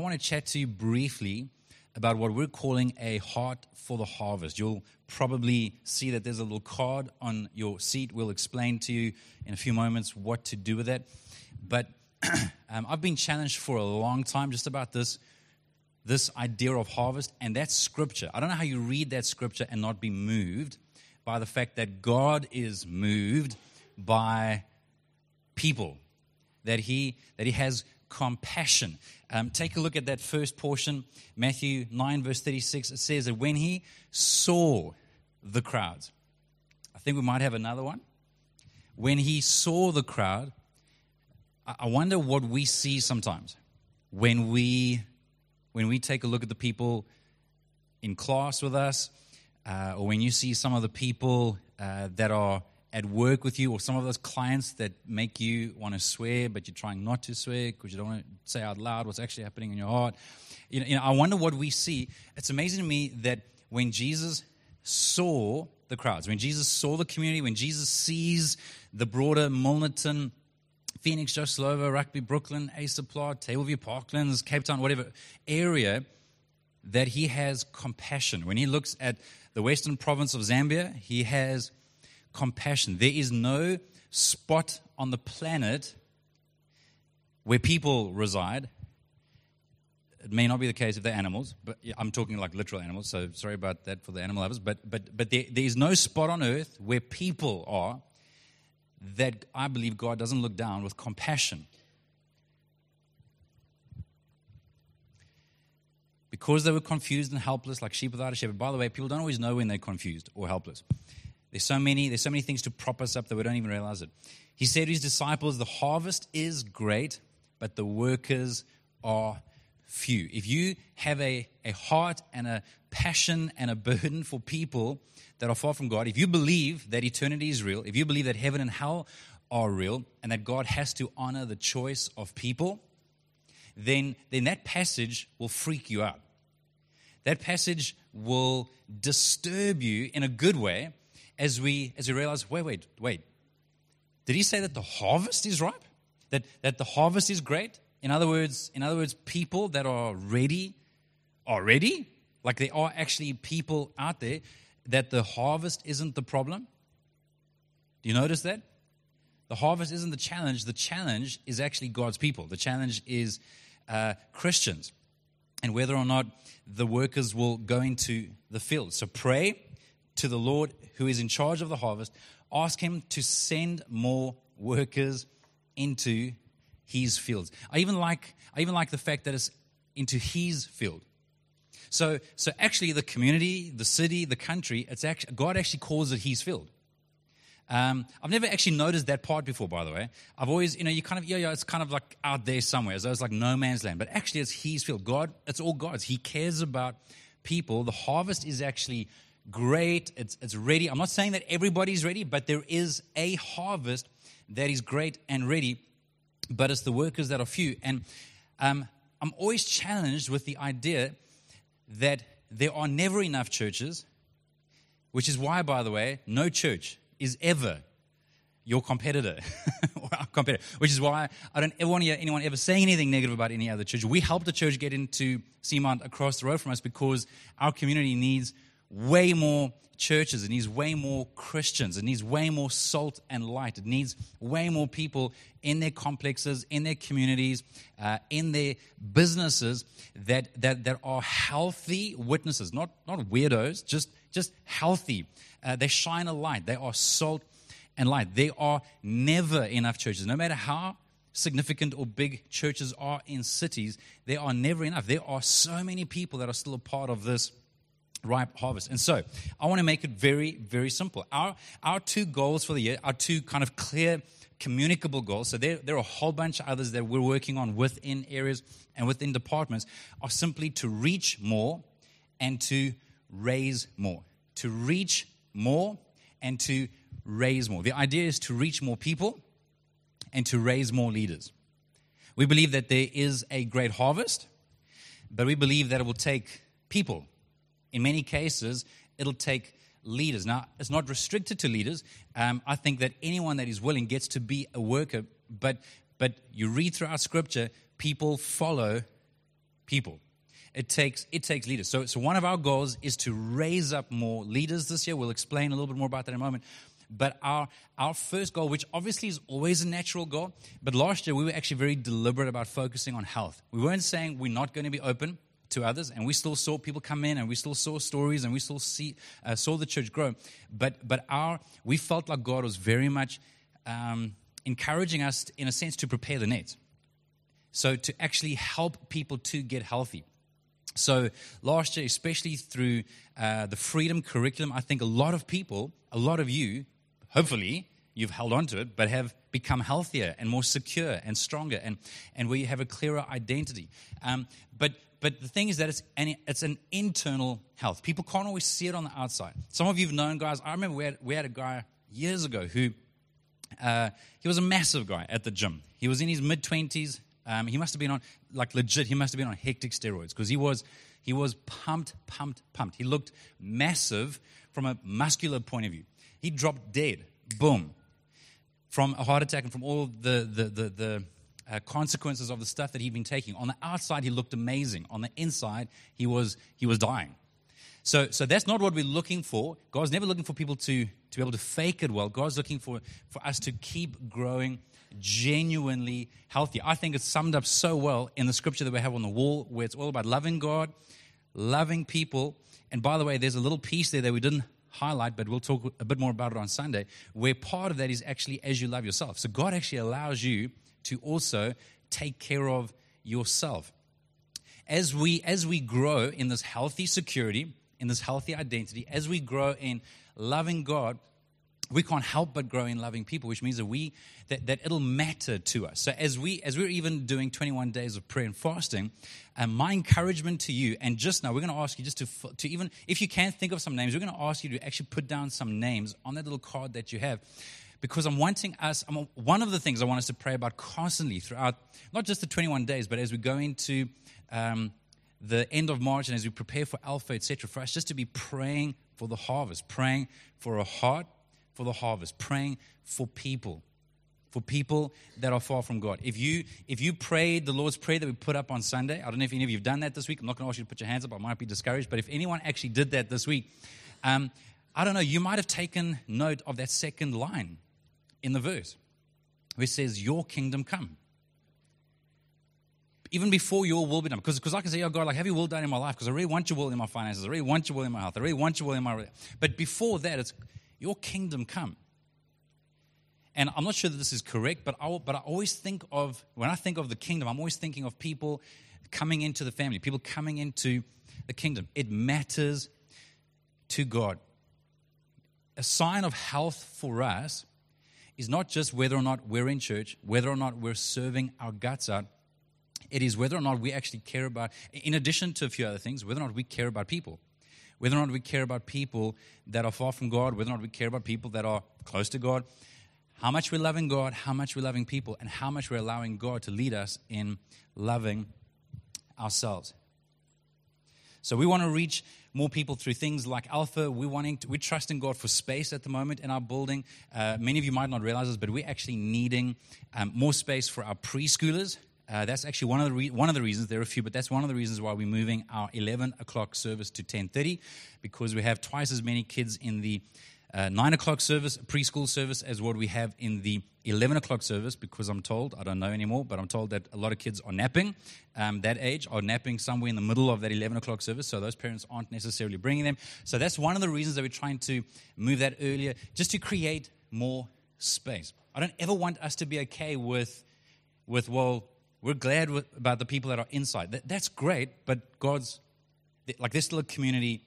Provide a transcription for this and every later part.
I want to chat to you briefly about what we're calling a heart for the harvest. You'll probably see that there's a little card on your seat. We'll explain to you in a few moments what to do with it. But um, I've been challenged for a long time just about this, this idea of harvest, and that's scripture. I don't know how you read that scripture and not be moved by the fact that God is moved by people, that He, that he has compassion. Um, take a look at that first portion, Matthew 9, verse 36. It says that when He saw the crowds, I think we might have another one. When He saw the crowd, I wonder what we see sometimes when we when we take a look at the people in class with us, uh, or when you see some of the people uh, that are at work with you, or some of those clients that make you want to swear, but you're trying not to swear because you don't want to say out loud what's actually happening in your heart. You know, you know, I wonder what we see. It's amazing to me that when Jesus saw the crowds, when Jesus saw the community, when Jesus sees the broader Milnerton Phoenix, Joe Slovo, Rugby, Brooklyn, Ace Plot, Tableview, Parklands, Cape Town, whatever area, that he has compassion. When he looks at the western province of Zambia, he has compassion. There is no spot on the planet where people reside. It may not be the case if they're animals, but I'm talking like literal animals, so sorry about that for the animal lovers. But, but, but there, there is no spot on earth where people are that I believe God doesn't look down with compassion. Because they were confused and helpless, like sheep without a shepherd. By the way, people don't always know when they're confused or helpless. There's so many, there's so many things to prop us up that we don't even realize it. He said to his disciples, The harvest is great, but the workers are few. If you have a, a heart and a passion and a burden for people that are far from God, if you believe that eternity is real, if you believe that heaven and hell are real, and that God has to honor the choice of people, then, then that passage will freak you out. That passage will disturb you in a good way as we, as we realize wait, wait, wait. Did he say that the harvest is ripe? That, that the harvest is great? In other words, in other words, people that are ready are ready. Like there are actually people out there that the harvest isn't the problem. Do you notice that? The harvest isn't the challenge. The challenge is actually God's people. The challenge is uh, Christians and whether or not the workers will go into the field. So pray to the Lord who is in charge of the harvest. Ask Him to send more workers into his fields. I even like, I even like the fact that it's into his field. So, so actually, the community, the city, the country, it's actually, God actually calls it his field. Um, I've never actually noticed that part before, by the way. I've always, you know, you kind of, yeah, yeah, it's kind of like out there somewhere, though it's like no man's land. But actually, it's his field. God, it's all God's. He cares about people. The harvest is actually great. It's, it's ready. I'm not saying that everybody's ready, but there is a harvest that is great and ready but it's the workers that are few. And um, I'm always challenged with the idea that there are never enough churches, which is why, by the way, no church is ever your competitor or our competitor, which is why I don't ever want to hear anyone ever saying anything negative about any other church. We help the church get into Seamount across the road from us because our community needs way more churches. It needs way more Christians. It needs way more salt and light. It needs way more people in their complexes, in their communities, uh, in their businesses that, that, that are healthy witnesses, not, not weirdos, just, just healthy. Uh, they shine a light. They are salt and light. There are never enough churches, no matter how significant or big churches are in cities, there are never enough. There are so many people that are still a part of this ripe harvest. And so I want to make it very, very simple. Our, our two goals for the year are two kind of clear, communicable goals. So there, there are a whole bunch of others that we're working on within areas and within departments, are simply to reach more and to raise more. To reach more and to raise more. The idea is to reach more people and to raise more leaders. We believe that there is a great harvest, but we believe that it will take people in many cases, it'll take leaders. Now, it's not restricted to leaders. Um, I think that anyone that is willing gets to be a worker, but, but you read throughout Scripture, people follow people. It takes it takes leaders. So, so one of our goals is to raise up more leaders this year. We'll explain a little bit more about that in a moment. But our our first goal, which obviously is always a natural goal, but last year we were actually very deliberate about focusing on health. We weren't saying we're not going to be open to others, and we still saw people come in, and we still saw stories, and we still see uh, saw the church grow. But but our we felt like God was very much um, encouraging us, in a sense, to prepare the net. So to actually help people to get healthy. So last year, especially through uh, the freedom curriculum, I think a lot of people, a lot of you, hopefully, you've held on to it, but have become healthier and more secure and stronger, and, and where you have a clearer identity. Um, but but the thing is that it's an, it's an internal health. People can't always see it on the outside. Some of you have known guys. I remember we had, we had a guy years ago who uh, he was a massive guy at the gym. He was in his mid twenties. Um, he must have been on like legit. He must have been on hectic steroids because he was he was pumped, pumped, pumped. He looked massive from a muscular point of view. He dropped dead, boom, from a heart attack and from all the the the, the uh, consequences of the stuff that he'd been taking. On the outside, he looked amazing. On the inside, he was he was dying. So, so that's not what we're looking for. God's never looking for people to, to be able to fake it well. God's looking for, for us to keep growing genuinely healthy. I think it's summed up so well in the scripture that we have on the wall, where it's all about loving God, loving people. And by the way, there's a little piece there that we didn't highlight, but we'll talk a bit more about it on Sunday, where part of that is actually as you love yourself. So God actually allows you to also take care of yourself. As we as we grow in this healthy security, in this healthy identity, as we grow in loving God, we can't help but grow in loving people, which means that we that, that it'll matter to us. So as we as we're even doing 21 days of prayer and fasting, and um, my encouragement to you, and just now we're going to ask you just to to even if you can't think of some names, we're going to ask you to actually put down some names on that little card that you have, because I'm wanting us. I'm, one of the things I want us to pray about constantly throughout not just the 21 days, but as we go into um, the end of March and as we prepare for Alpha, etc., for us just to be praying for the harvest, praying for a heart for the harvest, praying for people, for people that are far from God. If you if you prayed the Lord's prayer that we put up on Sunday, I don't know if any of you have done that this week. I'm not going to ask you to put your hands up. I might be discouraged, but if anyone actually did that this week, um, I don't know. You might have taken note of that second line in the verse, which says, "Your kingdom come." even before your will be done. Because, because I can say, oh God, like, have your will done in my life? Because I really want your will in my finances. I really want your will in my health. I really want your will in my. But before that, it's your kingdom come. And I'm not sure that this is correct, but I, but I always think of, when I think of the kingdom, I'm always thinking of people coming into the family, people coming into the kingdom. It matters to God. A sign of health for us is not just whether or not we're in church, whether or not we're serving our guts out. It is whether or not we actually care about, in addition to a few other things, whether or not we care about people whether or not we care about people that are far from God, whether or not we care about people that are close to God, how much we're loving God, how much we're loving people, and how much we're allowing God to lead us in loving ourselves. So we want to reach more people through things like Alpha. We're wanting to, we're trusting God for space at the moment in our building. Uh, many of you might not realize this, but we're actually needing um, more space for our preschoolers. Uh, that's actually one of the re- one of the reasons. There are a few, but that's one of the reasons why we're moving our 11 o'clock service to 10:30, because we have twice as many kids in the uh, nine o'clock service, preschool service, as what we have in the 11 o'clock service. Because I'm told, I don't know anymore, but I'm told that a lot of kids are napping. Um, that age are napping somewhere in the middle of that 11 o'clock service, so those parents aren't necessarily bringing them. So that's one of the reasons that we're trying to move that earlier, just to create more space. I don't ever want us to be okay with, with well we're glad with, about the people that are inside. That, that's great, but God's, like, there's still a community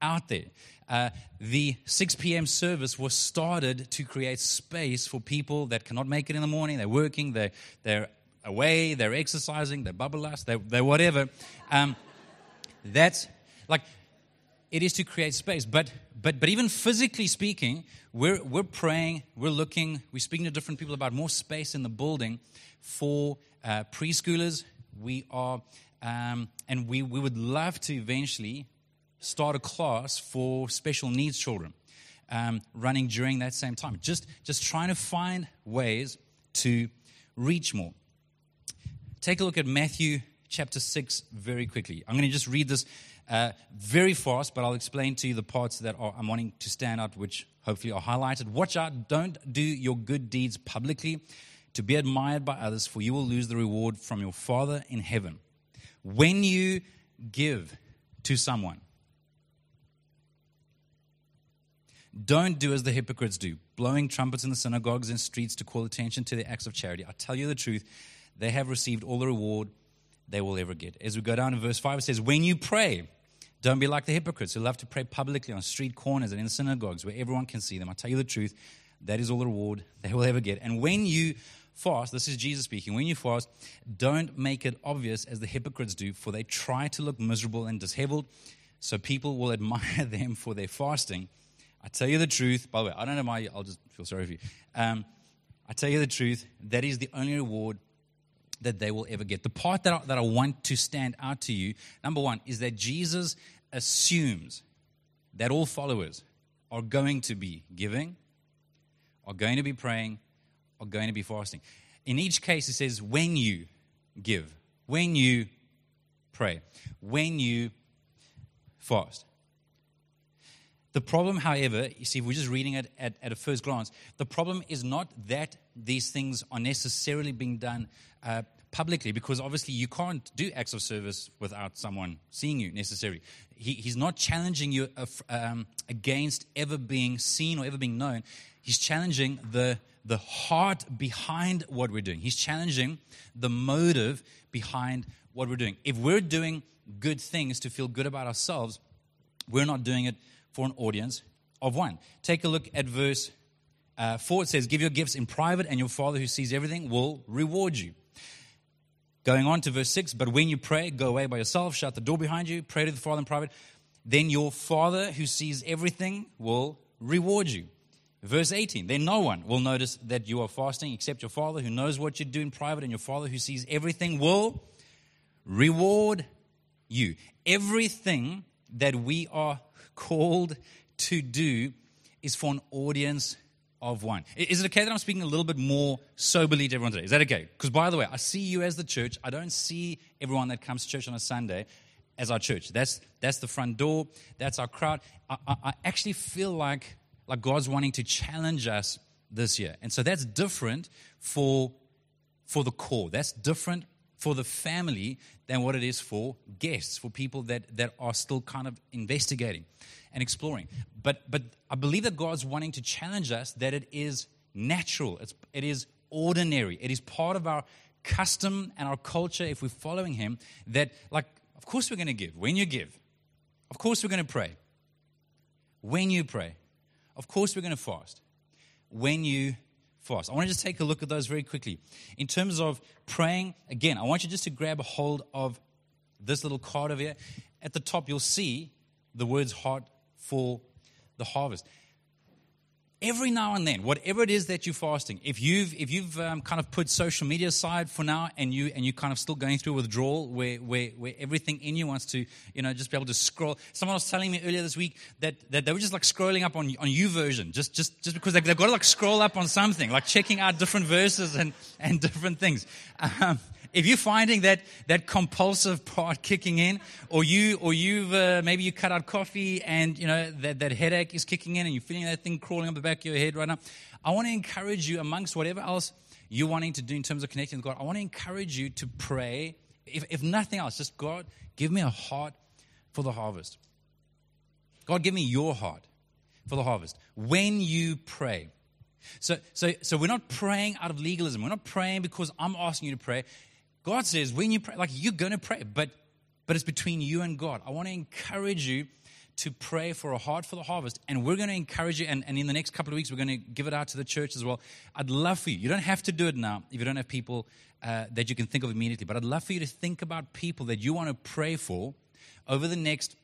out there. Uh, the 6 p.m. service was started to create space for people that cannot make it in the morning. They're working, they're, they're away, they're exercising, they're bubble they're, they're whatever. Um, that's like, it is to create space. But, but, but even physically speaking, we're, we're praying, we're looking, we're speaking to different people about more space in the building for uh, preschoolers. We are, um, and we, we would love to eventually start a class for special needs children um, running during that same time. Just, just trying to find ways to reach more. Take a look at Matthew chapter 6 very quickly. I'm going to just read this uh, very fast, but I'll explain to you the parts that are, I'm wanting to stand out, which hopefully are highlighted. Watch out, don't do your good deeds publicly to be admired by others, for you will lose the reward from your Father in heaven. When you give to someone, Don't do as the hypocrites do, blowing trumpets in the synagogues and streets to call attention to their acts of charity. I tell you the truth, they have received all the reward they will ever get. As we go down in verse 5, it says, When you pray, don't be like the hypocrites who love to pray publicly on street corners and in synagogues where everyone can see them. I tell you the truth, that is all the reward they will ever get. And when you fast, this is Jesus speaking, when you fast, don't make it obvious as the hypocrites do, for they try to look miserable and disheveled, so people will admire them for their fasting. I tell you the truth, by the way, I don't know why, I'll just feel sorry for you. Um, I tell you the truth, that is the only reward that they will ever get. The part that I, that I want to stand out to you, number one, is that Jesus assumes that all followers are going to be giving, are going to be praying, are going to be fasting. In each case, it says, when you give, when you pray, when you fast. The problem, however, you see, if we're just reading it at, at, a first glance, the problem is not that these things are necessarily being done uh, publicly, because obviously you can't do acts of service without someone seeing you necessarily. He, he's not challenging you uh, um, against ever being seen or ever being known. He's challenging the, the heart behind what we're doing. He's challenging the motive behind what we're doing. If we're doing good things to feel good about ourselves, we're not doing it for an audience of one. Take a look at verse uh, 4. It says, Give your gifts in private, and your Father who sees everything will reward you. Going on to verse 6, but when you pray, go away by yourself, shut the door behind you, pray to the Father in private. Then your Father who sees everything will reward you. Verse 18, then no one will notice that you are fasting except your Father who knows what you do in private, and your Father who sees everything will reward you. Everything that we are called to do is for an audience of one. Is it okay that I'm speaking a little bit more soberly to everyone today? Is that okay? Because, by the way, I see you as the church. I don't see everyone that comes to church on a Sunday as our church. That's, that's the front door, that's our crowd. I, I, I actually feel like, like God's wanting to challenge us this year. And so that's different for, for the core. That's different for the family than what it is for guests, for people that, that are still kind of investigating and exploring. But, but I believe that God's wanting to challenge us that it is natural, it's, it is ordinary, it is part of our custom and our culture if we're following Him. That, like, of course we're going to give. When you give, of course we're going to pray. When you pray, of course we're going to fast. When you fast. I want to just take a look at those very quickly. In terms of praying, again, I want you just to grab a hold of this little card over here. At the top, you'll see the words heart for the harvest every now and then, whatever it is that you're fasting, if you've if you've um, kind of put social media aside for now, and you and you're kind of still going through withdrawal where, where where everything in you wants to you know just be able to scroll. Someone was telling me earlier this week that, that they were just like scrolling up on on YouVersion, just just just because they, have got to like scroll up on something, like checking out different verses and and different things. Um, if you're finding that that compulsive part kicking in, or you or you've uh, maybe you cut out coffee and you know that, that headache is kicking in and you're feeling that thing crawling up the back of your head right now, I want to encourage you amongst whatever else you're wanting to do in terms of connecting with God. I want to encourage you to pray. If, if nothing else, just God, give me a heart for the harvest. God, give me your heart for the harvest. When you pray, so, so, so we're not praying out of legalism. We're not praying because I'm asking you to pray. God says when you pray, like you're going to pray, but but it's between you and God. I want to encourage you to pray for a heart for the harvest. And we're going to encourage you, and, and in the next couple of weeks, we're going to give it out to the church as well. I'd love for you. You don't have to do it now if you don't have people uh, that you can think of immediately, but I'd love for you to think about people that you want to pray for over the next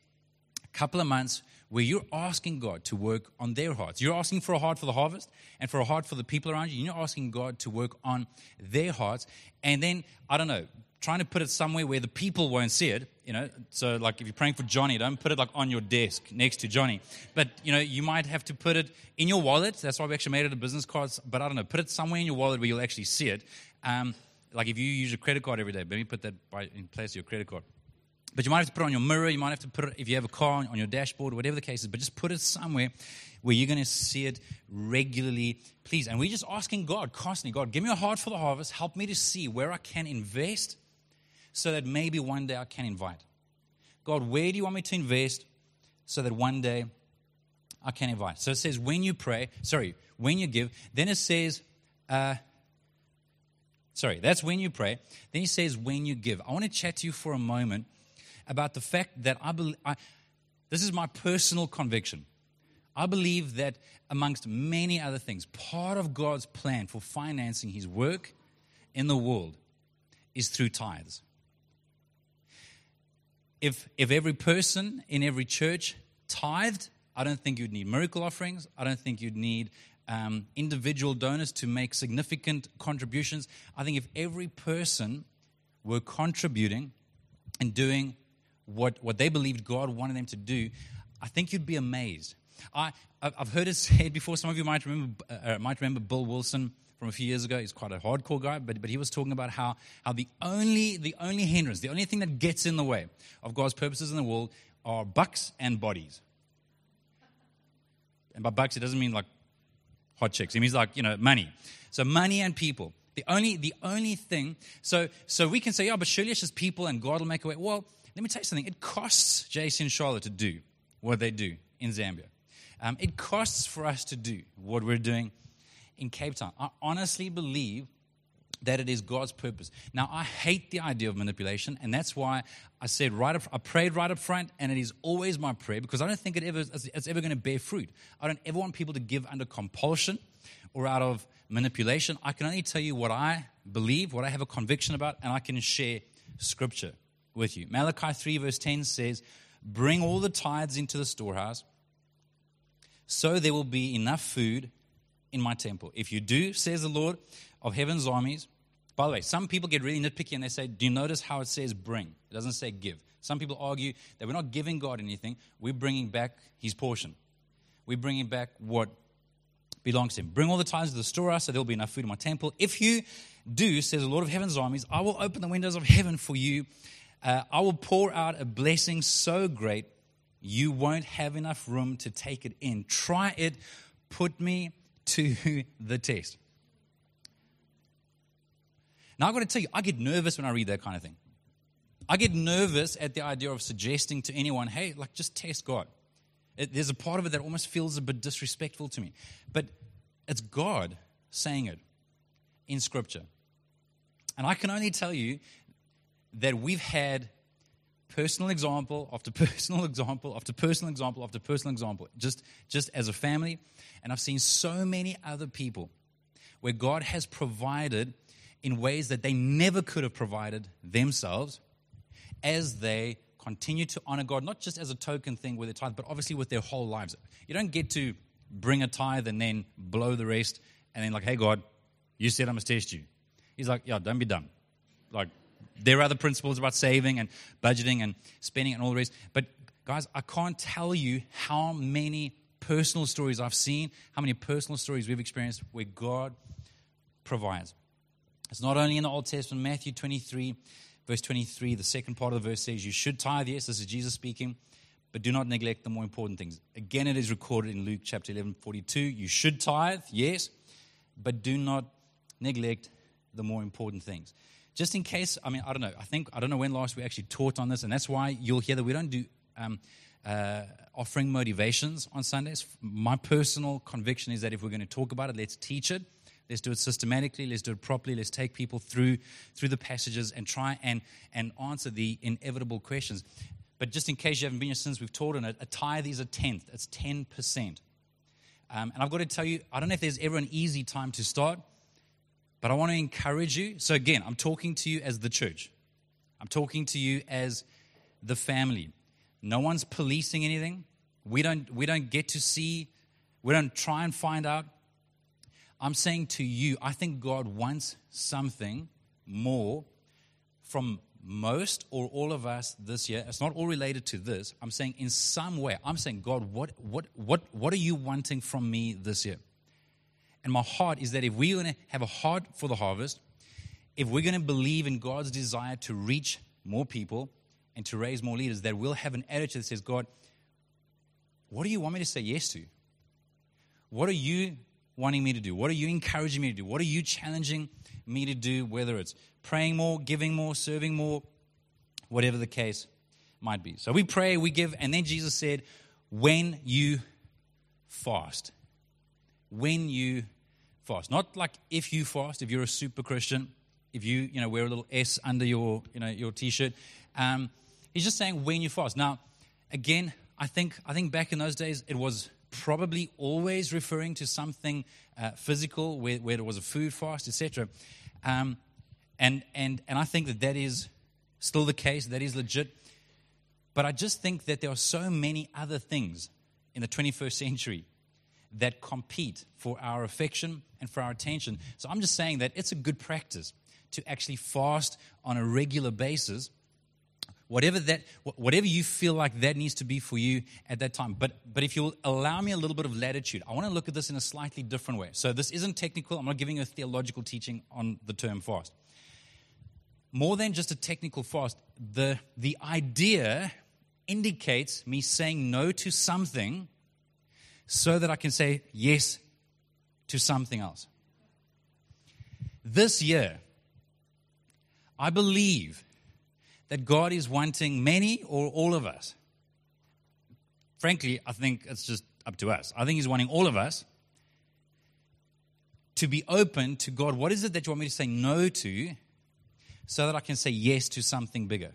couple of months where you're asking God to work on their hearts. You're asking for a heart for the harvest and for a heart for the people around you. You're asking God to work on their hearts. And then, I don't know, trying to put it somewhere where the people won't see it, you know. So, like if you're praying for Johnny, don't put it like on your desk next to Johnny. But, you know, you might have to put it in your wallet. That's why we actually made it a business card. But I don't know, put it somewhere in your wallet where you'll actually see it. Um, like if you use your credit card every day, maybe put that by, in place of your credit card. But you might have to put it on your mirror. You might have to put it, if you have a car, on your dashboard, whatever the case is. But just put it somewhere where you're going to see it regularly, please. And we're just asking God constantly God, give me a heart for the harvest. Help me to see where I can invest so that maybe one day I can invite. God, where do you want me to invest so that one day I can invite? So it says, when you pray, sorry, when you give. Then it says, uh, sorry, that's when you pray. Then he says, when you give. I want to chat to you for a moment about the fact that I believe, this is my personal conviction. I believe that amongst many other things, part of God's plan for financing his work in the world is through tithes. If, if every person in every church tithed, I don't think you'd need miracle offerings. I don't think you'd need um, individual donors to make significant contributions. I think if every person were contributing and doing what, what they believed God wanted them to do, I think you'd be amazed. I, I've heard it said before. Some of you might remember, uh, might remember Bill Wilson from a few years ago. He's quite a hardcore guy, but, but he was talking about how, how the, only, the only hindrance, the only thing that gets in the way of God's purposes in the world are bucks and bodies. And by bucks, it doesn't mean like hot chicks. It means like, you know, money. So money and people. The only, the only thing, so, so we can say, yeah, but surely it's just people and God will make a way. Well, let me tell you something. It costs JC and Charlotte to do what they do in Zambia. Um, it costs for us to do what we're doing in Cape Town. I honestly believe that it is God's purpose. Now, I hate the idea of manipulation, and that's why I said right up, I prayed right up front, and it is always my prayer because I don't think it ever, it's ever going to bear fruit. I don't ever want people to give under compulsion or out of manipulation. I can only tell you what I believe, what I have a conviction about, and I can share scripture with you. Malachi 3, verse 10 says, Bring all the tithes into the storehouse, so there will be enough food in my temple. If you do, says the Lord of heaven's armies, by the way, some people get really nitpicky and they say, Do you notice how it says bring? It doesn't say give. Some people argue that we're not giving God anything, we're bringing back his portion. We're bringing back what belongs to him. Bring all the tithes to the storehouse so there'll be enough food in my temple. If you do, says the Lord of heaven's armies, I will open the windows of heaven for you uh, I will pour out a blessing so great you won't have enough room to take it in. Try it. Put me to the test. Now, I've got to tell you, I get nervous when I read that kind of thing. I get nervous at the idea of suggesting to anyone, hey, like, just test God. It, there's a part of it that almost feels a bit disrespectful to me. But it's God saying it in Scripture. And I can only tell you that we've had personal example after personal example after personal example after personal example, just, just as a family. And I've seen so many other people where God has provided in ways that they never could have provided themselves as they continue to honor God, not just as a token thing with their tithe, but obviously with their whole lives. You don't get to bring a tithe and then blow the rest and then, like, hey, God, you said I must test you. He's like, yeah, don't be dumb. Like, there are other principles about saving and budgeting and spending and all the rest. But guys, I can't tell you how many personal stories I've seen, how many personal stories we've experienced where God provides. It's not only in the Old Testament, Matthew 23, verse 23, the second part of the verse says, You should tithe. Yes, this is Jesus speaking, but do not neglect the more important things. Again, it is recorded in Luke chapter 11, 42. You should tithe, yes, but do not neglect the more important things just in case, I mean, I don't know. I think, I don't know when last we actually taught on this, and that's why you'll hear that we don't do um, uh, offering motivations on Sundays. My personal conviction is that if we're going to talk about it, let's teach it. Let's do it systematically. Let's do it properly. Let's take people through through the passages and try and and answer the inevitable questions. But just in case you haven't been here since we've taught on it, a tithe is a tenth. It's ten percent. Um, and I've got to tell you, I don't know if there's ever an easy time to start. But I want to encourage you. So, again, I'm talking to you as the church, I'm talking to you as the family. No one's policing anything. We don't, we don't get to see, we don't try and find out. I'm saying to you, I think God wants something more from most or all of us this year. It's not all related to this. I'm saying in some way, I'm saying, God, what, what, what, what are you wanting from me this year? And my heart is that if we're going to have a heart for the harvest, if we're going to believe in God's desire to reach more people and to raise more leaders, that we'll have an attitude that says, God, what do you want me to say yes to? What are you wanting me to do? What are you encouraging me to do? What are you challenging me to do, whether it's praying more, giving more, serving more, whatever the case might be. So we pray, we give, and then Jesus said, when you fast. When you fast. Not like if you fast, if you're a super Christian, if you, you know, wear a little S under your, you know, your t-shirt. Um, he's just saying when you fast. Now, again, I think, I think back in those days, it was probably always referring to something uh, physical, where, there was a food fast, etc. Um, and, and, and I think that that is still the case, that is legit. But I just think that there are so many other things in the 21st century that compete for our affection and for our attention. So I'm just saying that it's a good practice to actually fast on a regular basis whatever that whatever you feel like that needs to be for you at that time. But but if you'll allow me a little bit of latitude i want to look at this in a slightly different way. So this isn't technical. I'm not giving a theological teaching on the term fast. More than just a technical fast the the idea indicates me saying no to something so that i can say yes to something else this year i believe that God is wanting many or all of us? Frankly, I think it's just up to us. I think He's wanting all of us to be open to God. What is it that you want me to say no to so that I can say yes to something bigger?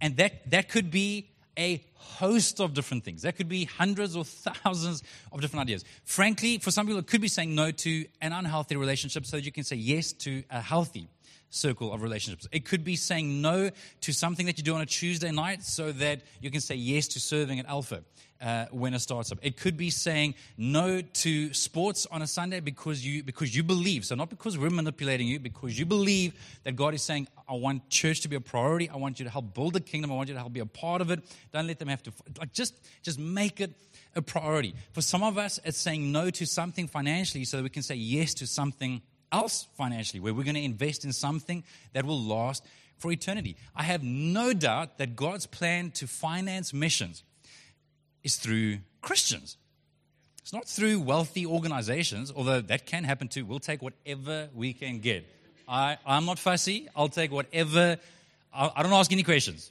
And that, that could be a host of different things. That could be hundreds or thousands of different ideas. Frankly, for some people, it could be saying no to an unhealthy relationship so that you can say yes to a healthy circle of relationships. It could be saying no to something that you do on a Tuesday night so that you can say yes to serving at Alpha uh, when it starts up. It could be saying no to sports on a Sunday because you because you believe. So not because we're manipulating you, because you believe that God is saying, "I want church to be a priority. I want you to help build the kingdom. I want you to help be a part of it. Don't let them have to like just just make it." A priority. For some of us, it's saying no to something financially so that we can say yes to something else financially, where we're going to invest in something that will last for eternity. I have no doubt that God's plan to finance missions is through Christians. It's not through wealthy organizations, although that can happen too. We'll take whatever we can get. I, I'm not fussy. I'll take whatever. I, I don't ask any questions.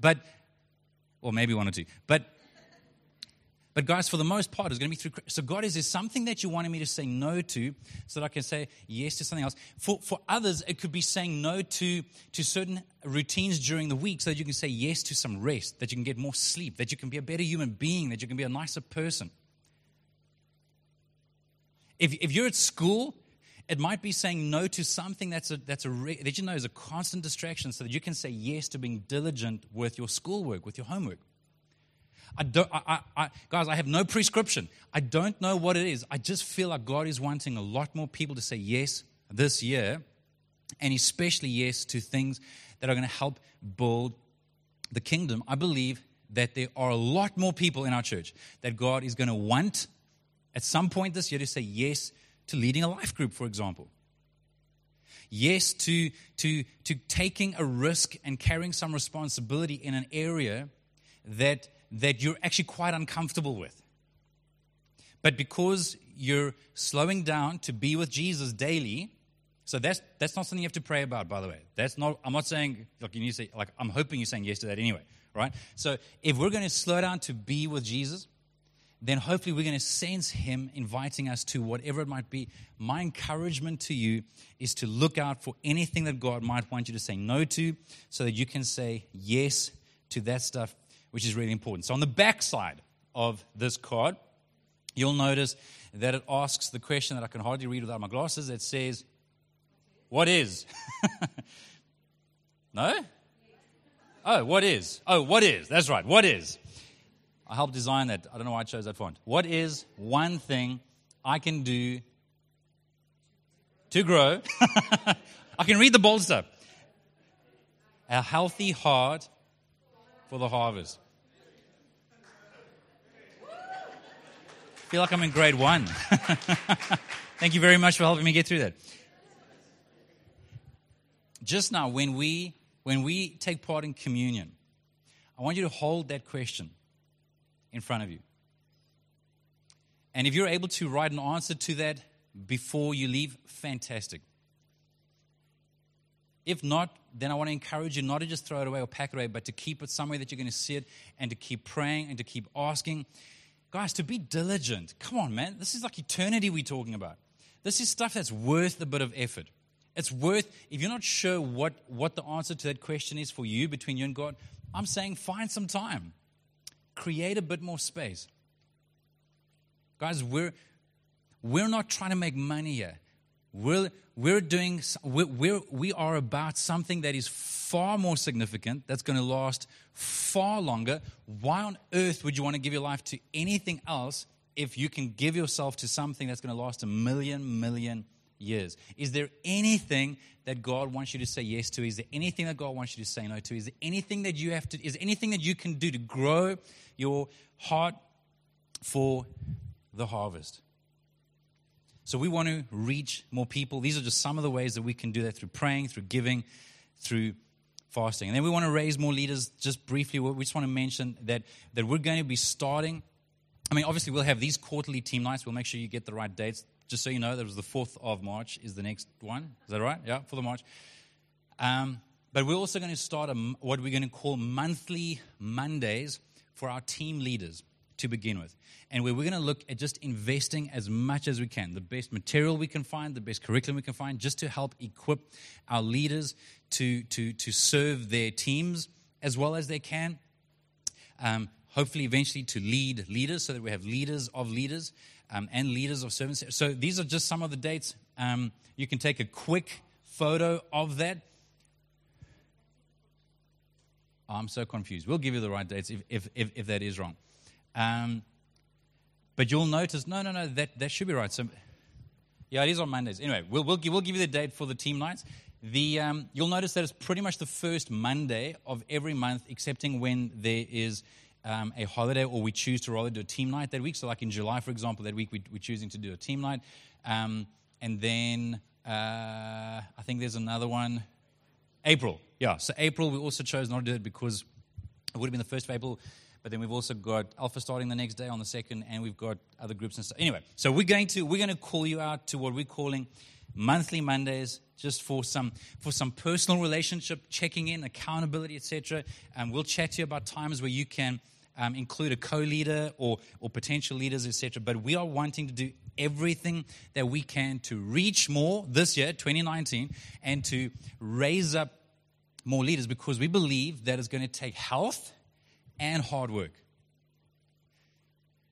But, or maybe one or two. But but guys, for the most part, it's going to be through. So, God, is there something that you wanted me to say no to so that I can say yes to something else? For, for others, it could be saying no to, to certain routines during the week so that you can say yes to some rest, that you can get more sleep, that you can be a better human being, that you can be a nicer person. If, if you're at school, it might be saying no to something that's a, that's a that you know is a constant distraction so that you can say yes to being diligent with your schoolwork, with your homework. I don't, I, I, guys, I have no prescription. I don't know what it is. I just feel like God is wanting a lot more people to say yes this year, and especially yes to things that are going to help build the kingdom. I believe that there are a lot more people in our church that God is going to want at some point this year to say yes to leading a life group, for example. Yes to, to, to taking a risk and carrying some responsibility in an area that that you're actually quite uncomfortable with. But because you're slowing down to be with Jesus daily, so that's that's not something you have to pray about, by the way. That's not I'm not saying like you need to say like I'm hoping you're saying yes to that anyway, right? So if we're going to slow down to be with Jesus, then hopefully we're going to sense him inviting us to whatever it might be. My encouragement to you is to look out for anything that God might want you to say no to so that you can say yes to that stuff which is really important. So on the back side of this card, you'll notice that it asks the question that I can hardly read without my glasses. It says, What is? no? Oh, what is? Oh, what is? That's right. What is? I helped design that. I don't know why I chose that font. What is one thing I can do to grow? I can read the bold stuff. A healthy heart for the harvest. Feel like I'm in grade one. Thank you very much for helping me get through that. just now, when we when we take part in communion, I want you to hold that question in front of you. And if you're able to write an answer to that before you leave, fantastic. If not, then I want to encourage you not to just throw it away or pack it away, but to keep it somewhere that you're going to see it and to keep praying and to keep asking. Guys, to be diligent. Come on, man. This is like eternity we're talking about. This is stuff that's worth a bit of effort. It's worth, if you're not sure what, what the answer to that question is for you between you and God, I'm saying find some time. Create a bit more space. Guys, we're, we're not trying to make money here. We're, we're doing, we're, we are about something that is far more significant, that's going to last far longer. Why on earth would you want to give your life to anything else if you can give yourself to something that's going to last a million, million years? Is there anything that God wants you to say yes to? Is there anything that God wants you to say no to? Is there anything that you have to, is there anything that you can do to grow your heart for the harvest? So we want to reach more people. These are just some of the ways that we can do that through praying, through giving, through fasting. And then we want to raise more leaders. Just briefly, we just want to mention that, that we're going to be starting. I mean, obviously, we'll have these quarterly team nights. We'll make sure you get the right dates. Just so you know, that was the 4th of March is the next one. Is that right? Yeah, 4th of March. Um, but we're also going to start a, what we're going to call monthly Mondays for our team leaders to begin with. And where we're going to look at just investing as much as we can, the best material we can find, the best curriculum we can find, just to help equip our leaders to, to, to serve their teams as well as they can. Um, hopefully, eventually, to lead leaders so that we have leaders of leaders um, and leaders of servants. So, these are just some of the dates. Um, you can take a quick photo of that. I'm so confused. We'll give you the right dates if, if, if, if that is wrong. Um, but you'll notice, no, no, no, that, that should be right. So, yeah, it is on Mondays. Anyway, we'll, we'll, give, we'll give you the date for the team nights. The, um, you'll notice that it's pretty much the first Monday of every month, excepting when there is um, a holiday or we choose to rather do a team night that week. So, like in July, for example, that week we, are choosing to do a team night. Um, and then uh, I think there's another one. April, yeah. So, April, we also chose not to do it because it would have been the first of April. But then we've also got Alpha starting the next day on the second, and we've got other groups and stuff. Anyway, so we're going to we're going to call you out to what we're calling monthly Mondays, just for some for some personal relationship checking in, accountability, etc. And we'll chat to you about times where you can um, include a co-leader or or potential leaders, etc. But we are wanting to do everything that we can to reach more this year, 2019, and to raise up more leaders because we believe that it's going to take health and hard work.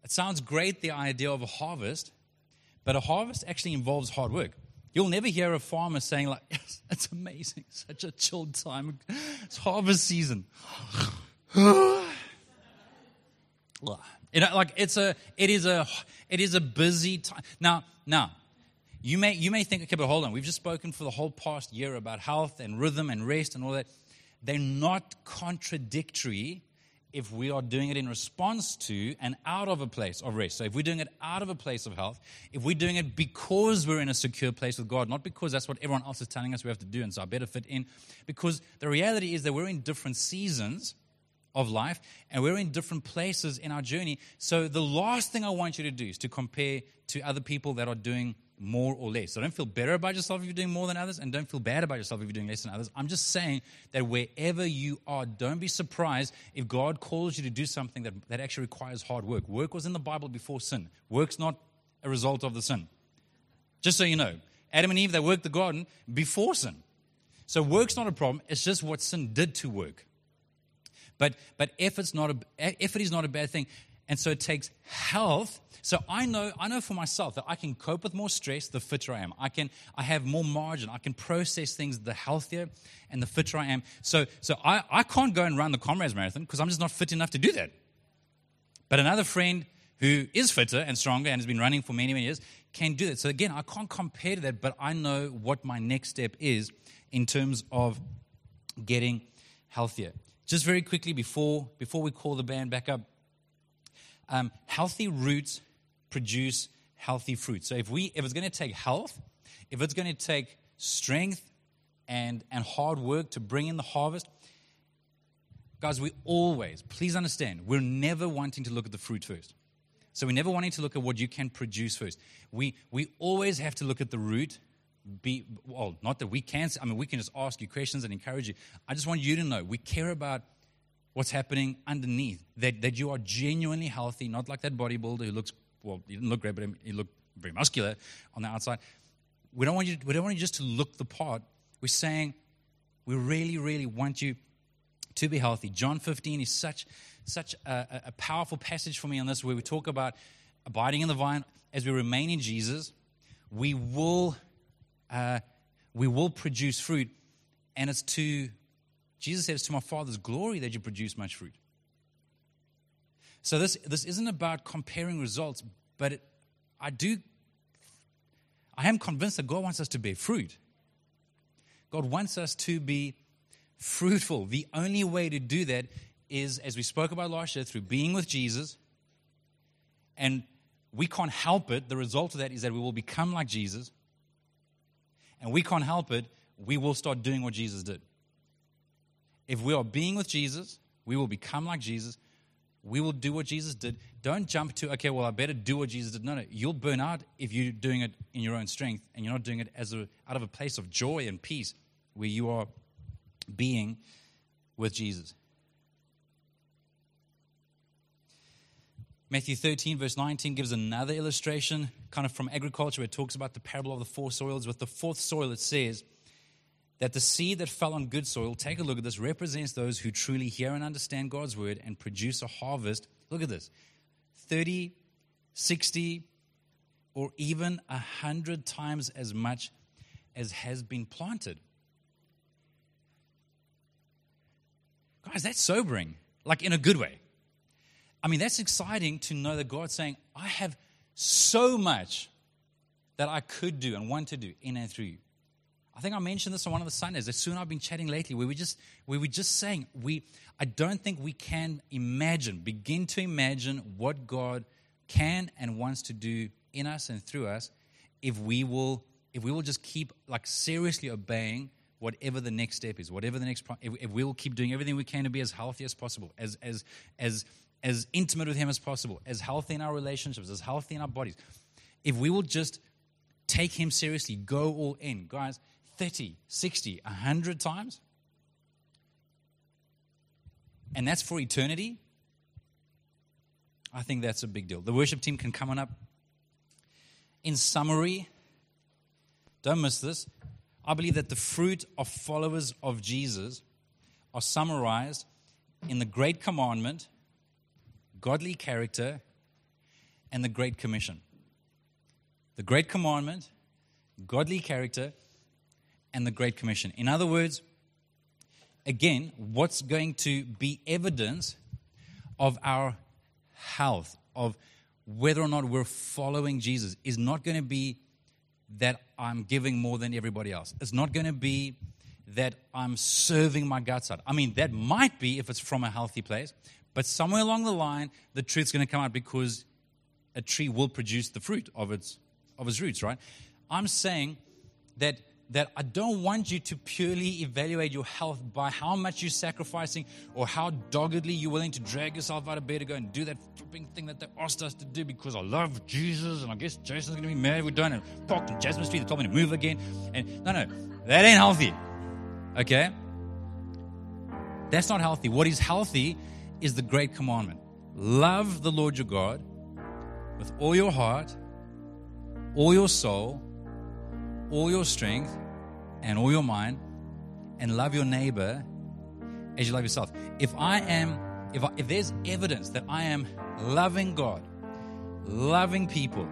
It sounds great, the idea of a harvest, but a harvest actually involves hard work. You'll never hear a farmer saying, like, yes, it's amazing, such a chilled time. It's harvest season. you know, like it's a it is a it is a busy time. Now, now, you may you may think, okay, but hold on, we've just spoken for the whole past year about health and rhythm and rest and all that. They're not contradictory if we are doing it in response to and out of a place of rest. So if we're doing it out of a place of health, if we're doing it because we're in a secure place with God, not because that's what everyone else is telling us we have to do, and so I better fit in, because the reality is that we're in different seasons of life and we're in different places in our journey. So the last thing I want you to do is to compare to other people that are doing more or less. So don't feel better about yourself if you're doing more than others, and don't feel bad about yourself if you're doing less than others. I'm just saying that wherever you are, don't be surprised if God calls you to do something that, that actually requires hard work. Work was in the Bible before sin, work's not a result of the sin. Just so you know, Adam and Eve, they worked the garden before sin. So work's not a problem, it's just what sin did to work. But, but effort's not a, effort is not a bad thing. And so it takes health. So I know, I know for myself that I can cope with more stress the fitter I am. I can, I have more margin. I can process things the healthier and the fitter I am. So, so I, I can't go and run the Comrades Marathon because I'm just not fit enough to do that. But another friend who is fitter and stronger and has been running for many, many years can do that. So again, I can't compare to that, but I know what my next step is in terms of getting healthier. Just very quickly before, before we call the band back up, um, healthy roots produce healthy fruit. So if we if it's going to take health, if it's going to take strength, and, and hard work to bring in the harvest. Guys, we always, please understand, we're never wanting to look at the fruit first. So we're never wanting to look at what you can produce first. We, we always have to look at the root. Be, well, not that we can, I mean, we can just ask you questions and encourage you. I just want you to know we care about what's happening underneath, that, that you are genuinely healthy, not like that bodybuilder who looks, well, he didn't look great, but he looked very muscular on the outside. We don't want you, we don't want you just to look the part. We're saying we really, really want you to be healthy. John 15 is such, such a, a powerful passage for me on this where we talk about abiding in the vine as we remain in Jesus. We will, uh, we will produce fruit, and it's to Jesus says, To my Father's glory that you produce much fruit. So this, this isn't about comparing results, but it, I do, I am convinced that God wants us to bear fruit. God wants us to be fruitful. The only way to do that is, as we spoke about last year, through being with Jesus. And we can't help it. The result of that is that we will become like Jesus. And we can't help it. We will start doing what Jesus did. If we are being with Jesus, we will become like Jesus. We will do what Jesus did. Don't jump to, okay, well, I better do what Jesus did. No, no. You'll burn out if you're doing it in your own strength and you're not doing it as a, out of a place of joy and peace where you are being with Jesus. Matthew 13, verse 19, gives another illustration, kind of from agriculture, it talks about the parable of the four soils. With the fourth soil, it says, that the seed that fell on good soil, take a look at this, represents those who truly hear and understand God's word and produce a harvest. Look at this 30, 60, or even 100 times as much as has been planted. Guys, that's sobering, like in a good way. I mean, that's exciting to know that God's saying, I have so much that I could do and want to do in and through you. I think I mentioned this on one of the Sundays. As soon I've been chatting lately, we were just we were just saying we I don't think we can imagine, begin to imagine what God can and wants to do in us and through us if we will if we will just keep like seriously obeying whatever the next step is, whatever the next if, if we will keep doing everything we can to be as healthy as possible, as as as as intimate with him as possible, as healthy in our relationships, as healthy in our bodies. If we will just take him seriously, go all in. Guys, 30, 60, 100 times. And that's for eternity. I think that's a big deal. The worship team can come on up. In summary, don't miss this. I believe that the fruit of followers of Jesus are summarized in the Great Commandment, godly character, and the Great Commission. The Great Commandment, godly character, and the Great Commission. In other words, again, what's going to be evidence of our health, of whether or not we're following Jesus, is not going to be that I'm giving more than everybody else. It's not going to be that I'm serving my guts out. I mean, that might be if it's from a healthy place, but somewhere along the line, the truth's going to come out because a tree will produce the fruit of its of its roots, right? I'm saying that that I don't want you to purely evaluate your health by how much you're sacrificing or how doggedly you're willing to drag yourself out of bed to go and do that flipping thing that they asked us to do because I love Jesus and I guess Jason's going to be mad if we don't. And parked in Jasmine Street, they told me to move again. And no, no, that ain't healthy. Okay? That's not healthy. What is healthy is the great commandment love the Lord your God with all your heart, all your soul, all your strength, and all your mind and love your neighbor as you love yourself. If I am, if, I, if there's evidence that I am loving God, loving people,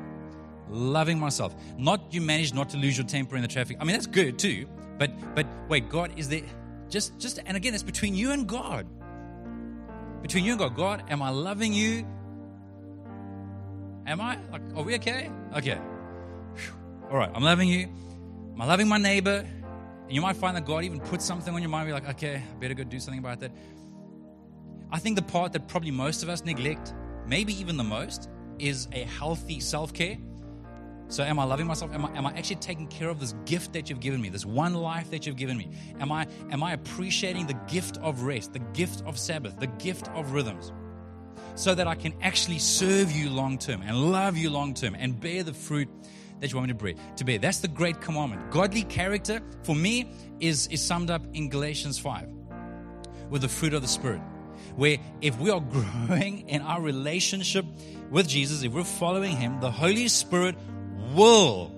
loving myself, not you manage not to lose your temper in the traffic. I mean, that's good too. But, but wait, God is there. Just, just, and again, it's between you and God. Between you and God. God, am I loving you? Am I? Like, are we okay? Okay. All right, I'm loving you. Am I loving my neighbor? And you might find that God even puts something on your mind. You're like, okay, I better go do something about that. I think the part that probably most of us neglect, maybe even the most, is a healthy self care. So, am I loving myself? Am I, am I actually taking care of this gift that you've given me, this one life that you've given me? Am I, am I appreciating the gift of rest, the gift of Sabbath, the gift of rhythms, so that I can actually serve you long term and love you long term and bear the fruit that you want me to bear? To bear. That's the great commandment. Godly character, for me, is, is summed up in Galatians 5 with the fruit of the Spirit. Where if we are growing in our relationship with Jesus, if we're following Him, the Holy Spirit will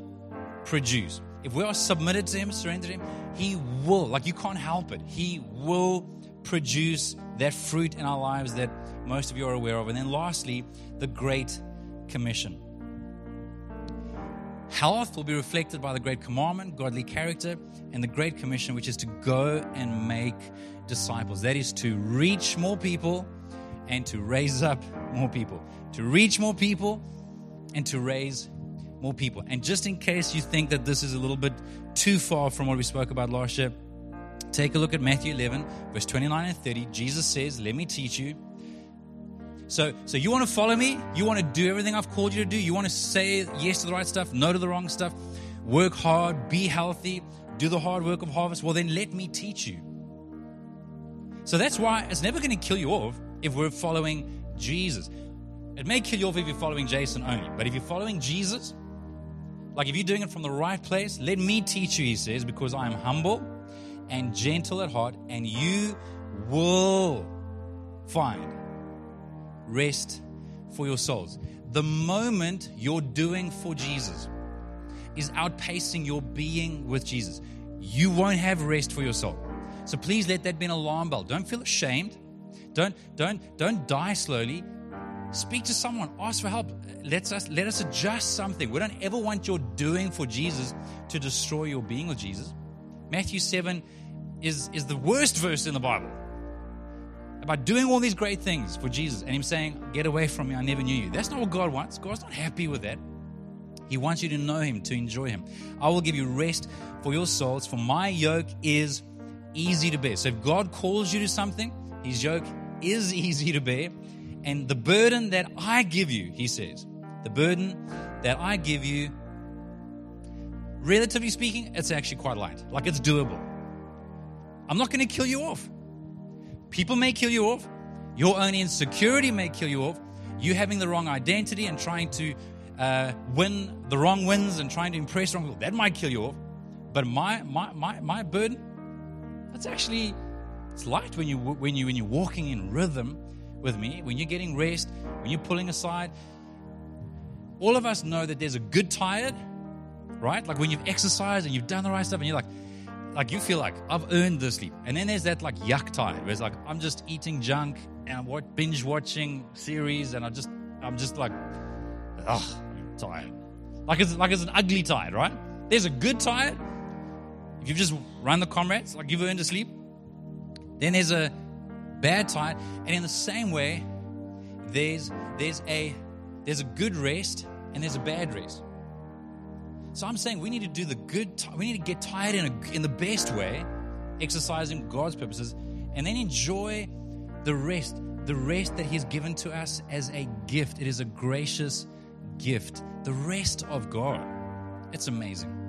produce. If we are submitted to Him, surrendered to Him, He will. Like you can't help it. He will produce that fruit in our lives that most of you are aware of. And then lastly, the Great Commission. Health will be reflected by the Great Commandment, godly character, and the Great Commission, which is to go and make disciples. That is to reach more people and to raise up more people. To reach more people and to raise more people. And just in case you think that this is a little bit too far from what we spoke about last year, take a look at Matthew 11, verse 29 and 30. Jesus says, Let me teach you. So, so you want to follow me? You want to do everything I've called you to do? You want to say yes to the right stuff, no to the wrong stuff, work hard, be healthy, do the hard work of harvest? Well, then let me teach you. So that's why it's never going to kill you off if we're following Jesus. It may kill you off if you're following Jason only, but if you're following Jesus, like if you're doing it from the right place, let me teach you, he says, because I am humble and gentle at heart, and you will find rest for your souls. The moment you're doing for Jesus is outpacing your being with Jesus, you won't have rest for your soul. So please let that be an alarm bell. Don't feel ashamed. Don't don't don't die slowly. Speak to someone. Ask for help. Let us let us adjust something. We don't ever want your doing for Jesus to destroy your being with Jesus. Matthew 7 is, is the worst verse in the Bible about doing all these great things for Jesus and Him saying, Get away from me, I never knew you. That's not what God wants. God's not happy with that. He wants you to know Him, to enjoy Him. I will give you rest for your souls, for my yoke is easy to bear. So if God calls you to something, His yoke is easy to bear. And the burden that I give you, He says, the burden that I give you, relatively speaking, it's actually quite light. Like it's doable. I'm not going to kill you off. People may kill you off. Your own insecurity may kill you off. You having the wrong identity and trying to uh, win the wrong wins and trying to impress wrong people, that might kill you off. But my, my, my, my burden, that's actually, it's light when, you, when, you, when you're walking in rhythm with me, when you're getting rest, when you're pulling aside. All of us know that there's a good tired, right? Like when you've exercised and you've done the right stuff and you're like, like you feel like I've earned the sleep. And then there's that like yuck tired where it's like I'm just eating junk and I'm binge watching series and I just I'm just like ugh, I'm tired. Like it's like it's an ugly tired, right? There's a good tired. If you've just run the comrades, like you've earned a sleep. Then there's a bad tired. And in the same way, there's there's a there's a good rest and there's a bad rest. So I'm saying we need to do the good, we need to get tired in, a, in the best way, exercising God's purposes, and then enjoy the rest, the rest that He's given to us as a gift. It is a gracious gift. The rest of God. It's amazing.